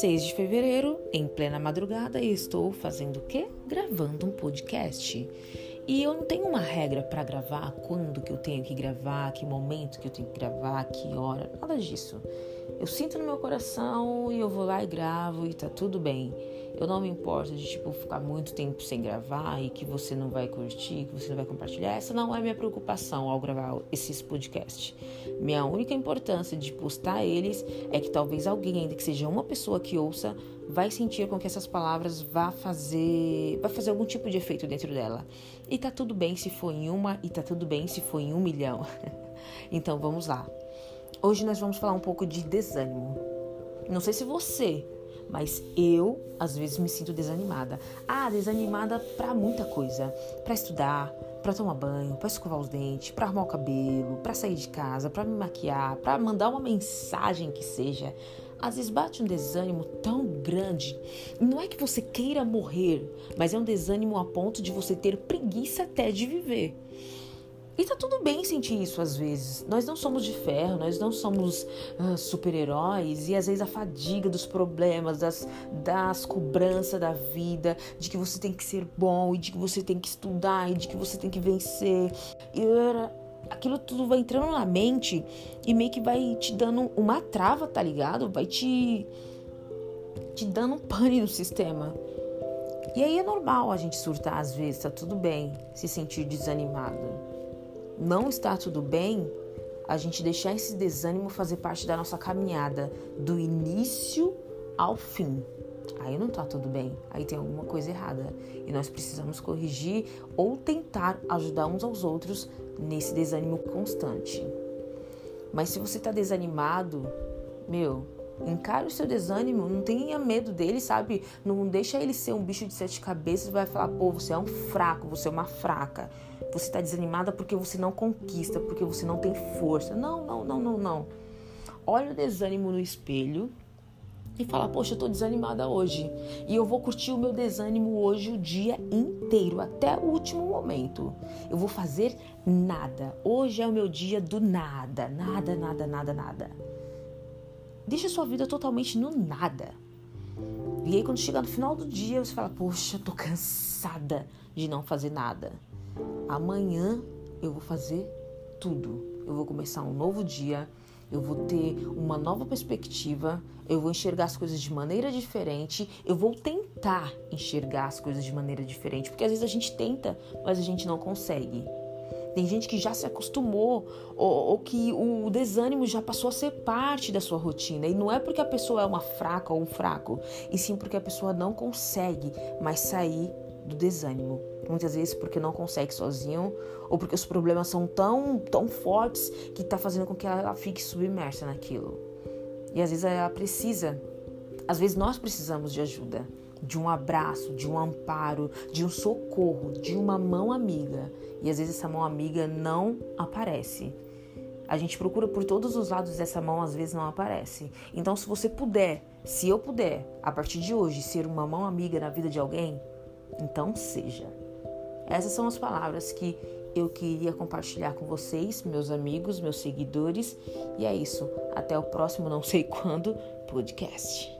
6 de fevereiro, em plena madrugada, estou fazendo o quê? Gravando um podcast. E eu não tenho uma regra para gravar, quando que eu tenho que gravar, que momento que eu tenho que gravar, que hora, nada disso. Eu sinto no meu coração e eu vou lá e gravo e tá tudo bem. Eu não me importo de tipo ficar muito tempo sem gravar e que você não vai curtir, que você não vai compartilhar. Essa não é minha preocupação ao gravar esses podcasts. Minha única importância de postar eles é que talvez alguém, ainda que seja uma pessoa que ouça, vai sentir com que essas palavras vá fazer, vai fazer algum tipo de efeito dentro dela. E tá tudo bem se for em uma e tá tudo bem se for em um milhão. então vamos lá. Hoje nós vamos falar um pouco de desânimo. Não sei se você, mas eu às vezes me sinto desanimada. Ah, desanimada para muita coisa, para estudar, para tomar banho, para escovar os dentes, para arrumar o cabelo, para sair de casa, para me maquiar, para mandar uma mensagem que seja. Às vezes bate um desânimo tão grande. Não é que você queira morrer, mas é um desânimo a ponto de você ter preguiça até de viver. E tá tudo bem sentir isso às vezes. Nós não somos de ferro, nós não somos uh, super-heróis e às vezes a fadiga dos problemas, das, das cobranças da vida, de que você tem que ser bom e de que você tem que estudar e de que você tem que vencer. E aquilo tudo vai entrando na mente e meio que vai te dando uma trava, tá ligado? Vai te te dando um pane no sistema. E aí é normal a gente surtar às vezes, tá tudo bem se sentir desanimado não está tudo bem, a gente deixar esse desânimo fazer parte da nossa caminhada, do início ao fim. Aí não tá tudo bem, aí tem alguma coisa errada. E nós precisamos corrigir ou tentar ajudar uns aos outros nesse desânimo constante. Mas se você tá desanimado, meu, encare o seu desânimo, não tenha medo dele, sabe? Não deixa ele ser um bicho de sete cabeças e vai falar, pô, você é um fraco, você é uma fraca. Você está desanimada porque você não conquista, porque você não tem força. Não, não, não, não, não. Olha o desânimo no espelho e fala: Poxa, eu tô desanimada hoje. E eu vou curtir o meu desânimo hoje o dia inteiro, até o último momento. Eu vou fazer nada. Hoje é o meu dia do nada. Nada, nada, nada, nada. Deixa a sua vida totalmente no nada. E aí, quando chegar no final do dia, você fala: Poxa, tô cansada de não fazer nada. Amanhã eu vou fazer tudo. Eu vou começar um novo dia, eu vou ter uma nova perspectiva, eu vou enxergar as coisas de maneira diferente, eu vou tentar enxergar as coisas de maneira diferente, porque às vezes a gente tenta, mas a gente não consegue. Tem gente que já se acostumou ou, ou, que o desânimo já passou a ser parte da sua rotina. E não é porque a pessoa é uma fraca ou um fraco, e sim porque a pessoa não consegue mais sair do desânimo. Muitas vezes porque não consegue sozinho ou porque os problemas são tão, tão fortes que está fazendo com que ela fique submersa naquilo. E às vezes ela precisa, às vezes nós precisamos de ajuda, de um abraço, de um amparo, de um socorro, de uma mão amiga. E às vezes essa mão amiga não aparece. A gente procura por todos os lados dessa mão, às vezes não aparece. Então, se você puder, se eu puder, a partir de hoje, ser uma mão amiga na vida de alguém, então seja. Essas são as palavras que eu queria compartilhar com vocês, meus amigos, meus seguidores. E é isso. Até o próximo, não sei quando, podcast.